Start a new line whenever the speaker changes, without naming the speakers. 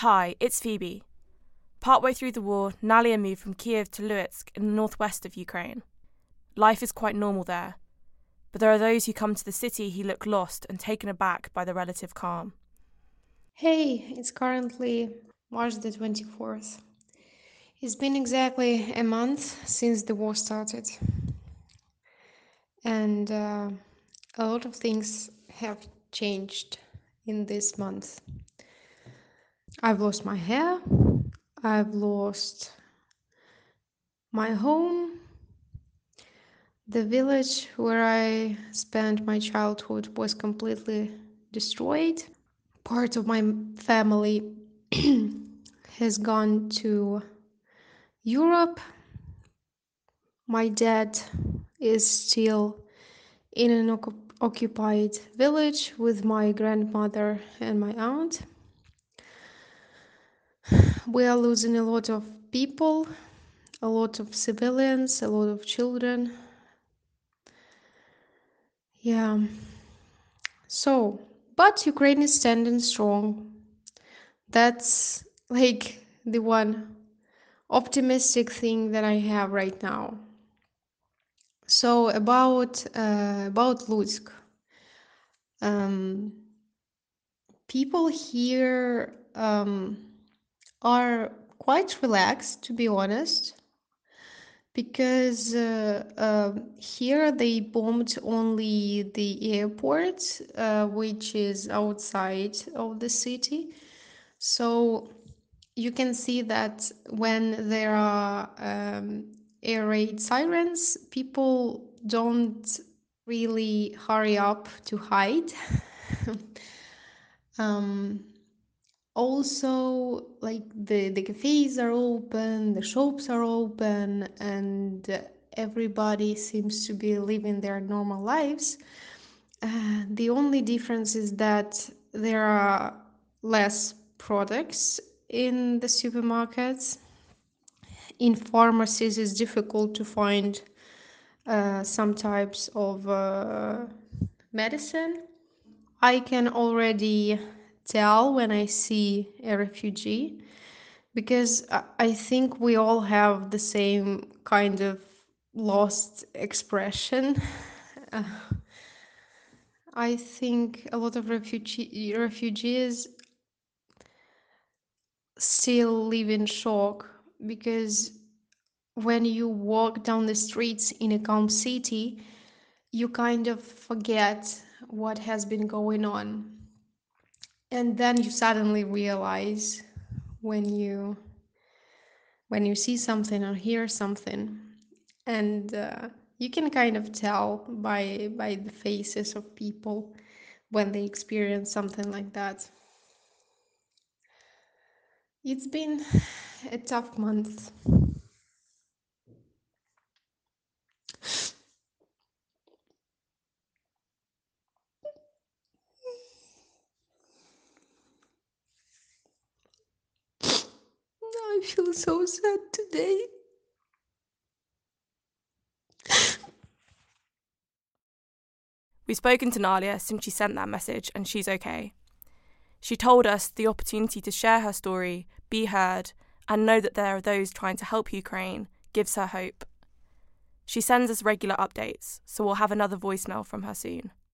Hi, it's Phoebe. Partway through the war, Naliia moved from Kiev to Lutsk in the northwest of Ukraine. Life is quite normal there, but there are those who come to the city who look lost and taken aback by the relative calm.
Hey, it's currently March the 24th. It's been exactly a month since the war started. And uh, a lot of things have changed in this month. I've lost my hair. I've lost my home. The village where I spent my childhood was completely destroyed. Part of my family has gone to Europe. My dad is still in an occupied village with my grandmother and my aunt we are losing a lot of people, a lot of civilians, a lot of children. Yeah. So, but Ukraine is standing strong. That's like the one optimistic thing that I have right now. So about uh, about Lutsk, um, people here um, are quite relaxed, to be honest, because uh, uh, here they bombed only the airport, uh, which is outside of the city. So you can see that when there are um, air raid sirens, people don't really hurry up to hide. um, also like the the cafes are open the shops are open and everybody seems to be living their normal lives. Uh, the only difference is that there are less products in the supermarkets. In pharmacies it's difficult to find uh, some types of uh, medicine. I can already tell when I see a refugee because I think we all have the same kind of lost expression. Uh, I think a lot of refugee refugees still live in shock because when you walk down the streets in a calm city, you kind of forget what has been going on and then you suddenly realize when you when you see something or hear something. And uh, you can kind of tell by by the faces of people when they experience something like that. It's been a tough month I feel so sad today.
We've spoken to Naliia since she sent that message, and she's okay. She told us the opportunity to share her story, be heard, and know that there are those trying to help Ukraine gives her hope. She sends us regular updates, so we'll have another voicemail from her soon.